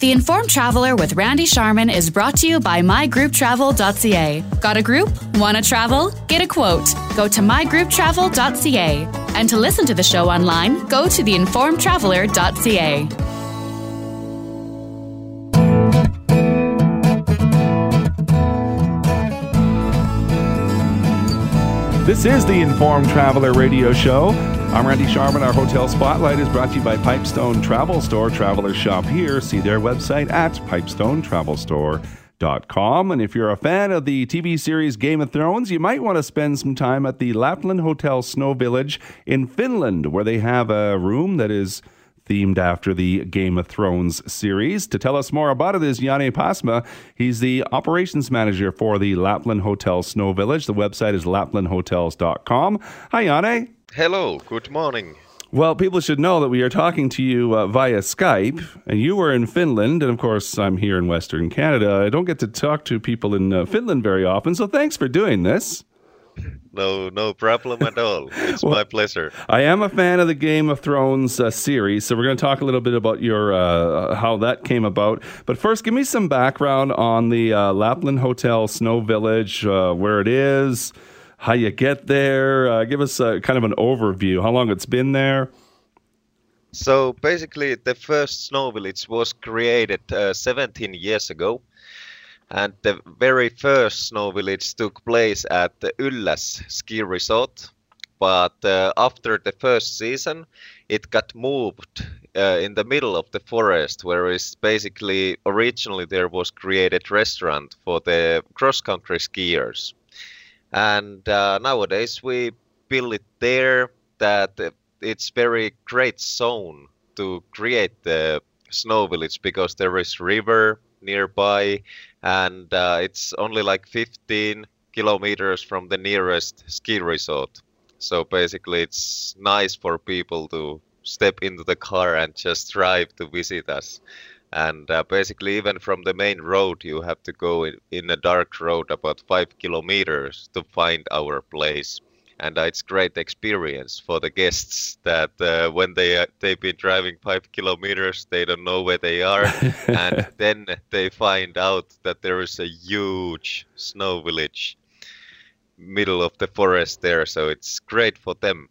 The Informed Traveler with Randy Sharman is brought to you by mygrouptravel.ca. Got a group? Want to travel? Get a quote. Go to mygrouptravel.ca. And to listen to the show online, go to theinformedtraveler.ca. This is the Informed Traveler Radio Show. I'm Randy Sharman. Our hotel spotlight is brought to you by Pipestone Travel Store. Travelers shop here. See their website at pipestonetravelstore.com. And if you're a fan of the TV series Game of Thrones, you might want to spend some time at the Lapland Hotel Snow Village in Finland, where they have a room that is themed after the Game of Thrones series. To tell us more about it is Janne Pasma. He's the operations manager for the Lapland Hotel Snow Village. The website is laplandhotels.com. Hi, Janne. Hello, good morning. Well, people should know that we are talking to you uh, via Skype, and you were in Finland, and of course, I'm here in Western Canada. I don't get to talk to people in uh, Finland very often, so thanks for doing this. No, no problem at all. It's Well, my pleasure. I am a fan of the Game of Thrones uh, series, so we're going to talk a little bit about your uh, how that came about. But first, give me some background on the uh, Lapland Hotel Snow Village, uh, where it is, how you get there. Uh, give us uh, kind of an overview, how long it's been there. So basically, the first snow village was created uh, 17 years ago, and the very first snow village took place at the Ylläs ski resort. But uh, after the first season, it got moved uh, in the middle of the forest, where is basically originally there was created restaurant for the cross country skiers. And uh, nowadays we build it there that it's very great zone to create the snow village because there is river nearby and uh, it's only like 15 kilometers from the nearest ski resort. So basically it's nice for people to step into the car and just drive to visit us and uh, basically even from the main road you have to go in, in a dark road about five kilometers to find our place. And uh, it's great experience for the guests that uh, when they uh, they've been driving five kilometers they don't know where they are. And then they find out that there is a huge snow village middle of the forest there. So it's great for them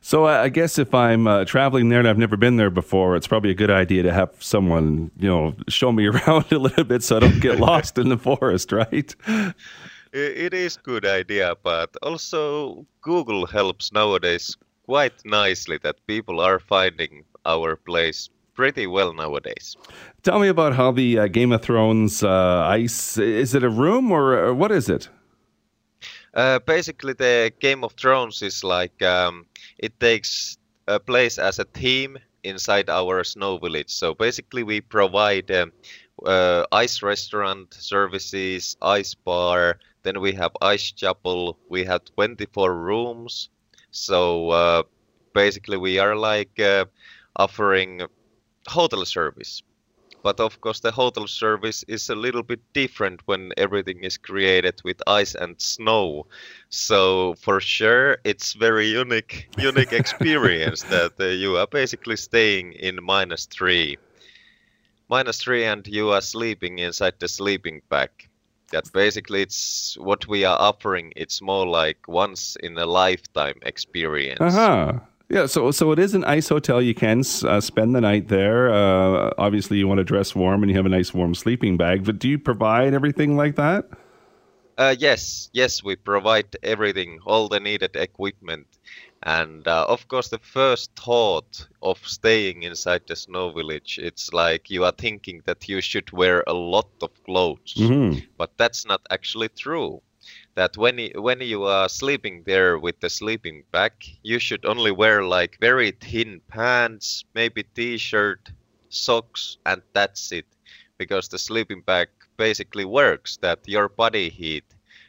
So I I guess if I'm uh, traveling there and I've never been there before, it's probably a good idea to have someone, you know, show me around a little bit so I don't get lost in the forest, right? It is good idea, but also Google helps nowadays quite nicely that people are finding our place pretty well nowadays. Tell me about how the uh, Game of Thrones uh, ice is it a room or, or what is it? Uh, basically, the Game of Thrones is like um, it takes place as a team inside our snow village. So basically, we provide um, uh, ice restaurant services, ice bar. Then we have ice chapel. We have 24 rooms. So uh, basically, we are like uh, offering hotel service. But of course, the hotel service is a little bit different when everything is created with ice and snow. So for sure, it's very unique, unique experience that uh, you are basically staying in minus three, minus three, and you are sleeping inside the sleeping bag. That basically it's what we are offering. It's more like once in a lifetime experience. Uh huh. Yeah, so so it is an ice hotel. You can uh, spend the night there. Uh, obviously, you want to dress warm and you have a nice warm sleeping bag. But do you provide everything like that? Uh, yes, yes, we provide everything, all the needed equipment. And uh, of course, the first thought of staying inside the snow village, it's like you are thinking that you should wear a lot of clothes. hmm But that's not actually true. That when you, when you are sleeping there with the sleeping bag, you should only wear like very thin pants, maybe t-shirt, socks, and that's it. Because the sleeping bag basically works that your body heat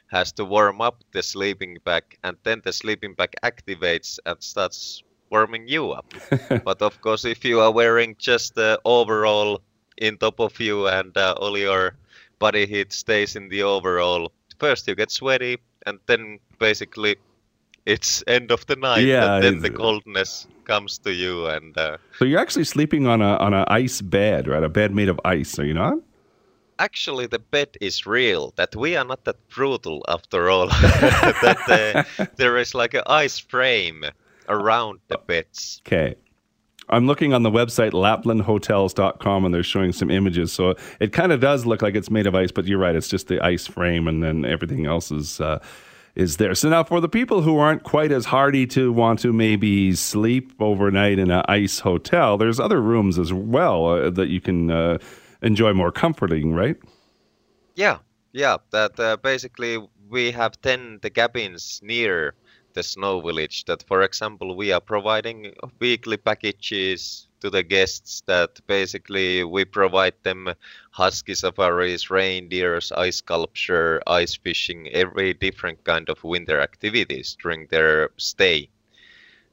has to warm up the sleeping bag, and then the sleeping bag activates and starts warming you up. but of course, if you are wearing just the overall in top of you and uh, all your body heat stays in the overall, first you get sweaty, and then basically it's end of the night, Yeah, and then the coldness comes to you and. Uh, so you're actually sleeping on a on an ice bed, right? A bed made of ice. Are you not? Actually, the bed is real. That we are not that brutal after all. that uh, there is like an ice frame around the beds. Okay. I'm looking on the website laplandhotels.com and they're showing some images. So it kind of does look like it's made of ice, but you're right. It's just the ice frame and then everything else is. Uh, is there. So now for the people who aren't quite as hardy to want to maybe sleep overnight in an ice hotel, there's other rooms as well uh, that you can uh, enjoy more comforting, right? Yeah, yeah. That uh, basically we have ten the cabins near the snow village that for example we are providing weekly packages to the guests that basically we provide them husky safaris reindeers ice sculpture ice fishing every different kind of winter activities during their stay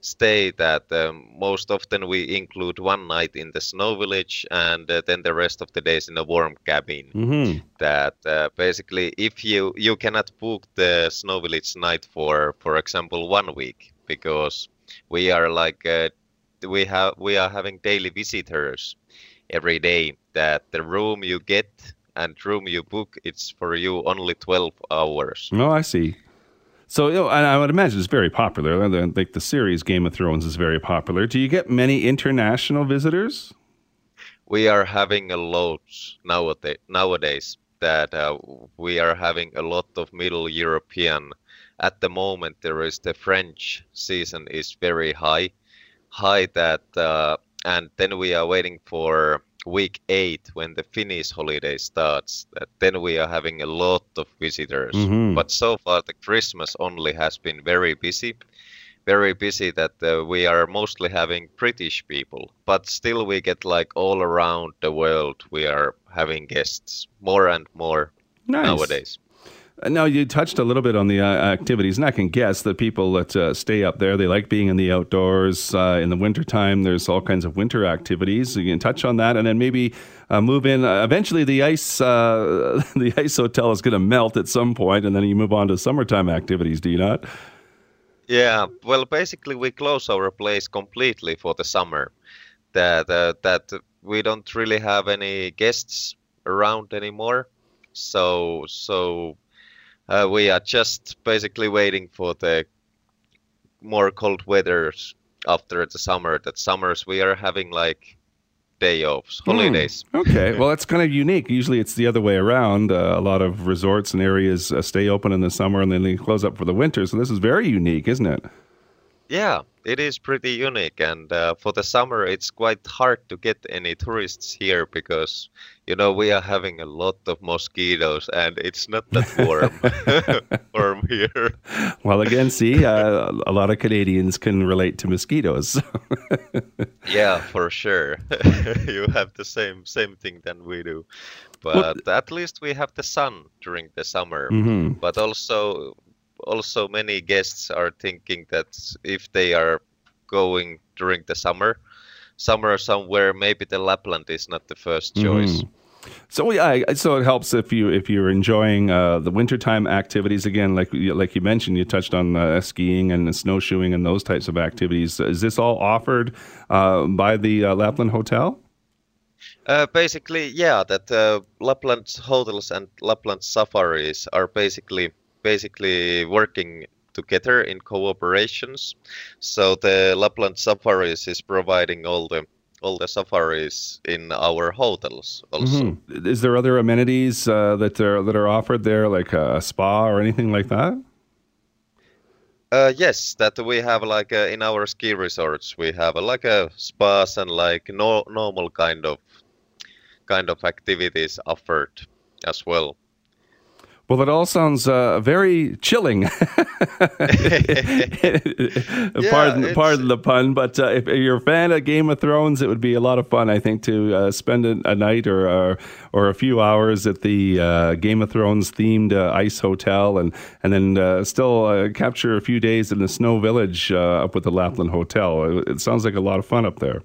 stay that um, most often we include one night in the snow village and uh, then the rest of the days in a warm cabin. Mm-hmm. that uh, basically if you you cannot book the snow village night for for example one week because we are like uh, we have we are having daily visitors every day that the room you get and room you book it's for you only 12 hours. Oh i see so you know, I would imagine it's very popular. Like the series Game of Thrones is very popular. Do you get many international visitors? We are having a lot nowadays. Nowadays, that uh, we are having a lot of Middle European. At the moment, there is the French season is very high, high that, uh, and then we are waiting for week eight when the Finnish holiday starts, then we are having a lot of visitors. Mm-hmm. But so far, the Christmas only has been very busy, very busy that uh, we are mostly having British people. But still, we get like all around the world, we are having guests more and more nice. nowadays. Uh, now you touched a little bit on the uh, activities, and I can guess that people that uh, stay up there they like being in the outdoors. Uh, in the wintertime, there's all kinds of winter activities. You can touch on that, and then maybe uh, move in. Uh, eventually, the ice the ice hotel is going to melt at some point, and then you move on to summertime activities. Do you not? Yeah. Well, basically, we close our place completely for the summer. That that we don't really have any guests around anymore. So so uh, we are just basically waiting for the more cold weathers after the summer. That summers we are having like day offs, hmm. holidays. Mm, okay, well that's kind of unique. Usually it's the other way around. Uh, a lot of resorts and areas uh, stay open in the summer and then they close up for the winter. So this is very unique, isn't it? Yeah, it is pretty unique, and uh, for the summer, it's quite hard to get any tourists here because you know we are having a lot of mosquitoes, and it's not that warm warm here. Well, again, see, uh, a lot of Canadians can relate to mosquitoes. yeah, for sure. you have the same same thing than we do, but well, at least we have the sun during the summer. Mm-hmm. But also also many guests are thinking that if they are going during the summer, summer somewhere, maybe the Lapland is not the first mm-hmm. choice. Mm. So yeah, so it helps if you if you're enjoying uh, the wintertime activities again, like like you mentioned, you touched on uh, skiing and snowshoeing and those types of activities. Is this all offered uh, by the uh, Lapland Hotel? Uh, basically, yeah. That uh, Lapland hotels and Lapland safaris are basically basically working together in cooperations. So the Lapland Safaris is providing all the all the safaris in our hotels also. Mm-hmm. Is there other amenities uh, that are that are offered there, like a spa or anything like that? Uh, yes, that we have like uh, in our ski resorts, we have uh, like a spas and like no, normal kind of kind of activities offered as well. Well, it all sounds uh, very chilling. yeah, pardon, pardon the pun, but uh, if you're a fan of Game of Thrones, it would be a lot of fun, I think, to uh, spend a, night or uh, or a few hours at the uh, Game of Thrones themed uh, ice hotel, and and then still capture a few days in the Snow Village up with the Lapland Hotel. It, it sounds like a lot of fun up there.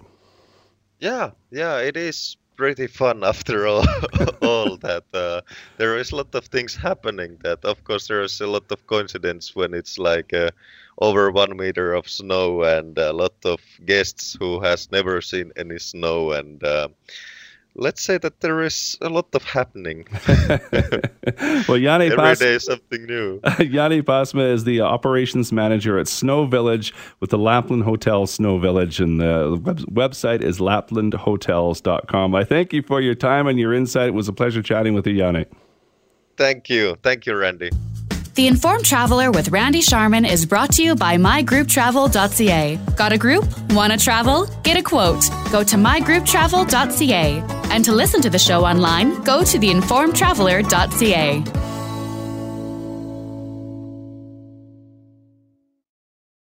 Yeah, yeah, it is pretty fun after all. all that uh, there is a lot of things happening. That of course there is a lot of coincidence when it's like uh, over one meter of snow and a lot of guests who has never seen any snow and. Uh, let's say that there is a lot of happening. well, Janne every Pas- day something new. Janne Pasma is the operations manager at Snow Village with the Lapland Hotel Snow Village, and the web- website is laplandhotels.com. I thank you for your time and your insight. It was a pleasure chatting with you, Janne. Thank you. Thank you, Randy. The Informed Traveler with Randy Sharman is brought to you by mygrouptravel.ca. Got a group? Want to travel? Get a quote. Go to mygrouptravel.ca. And to listen to the show online, go to theinformedtraveler.ca.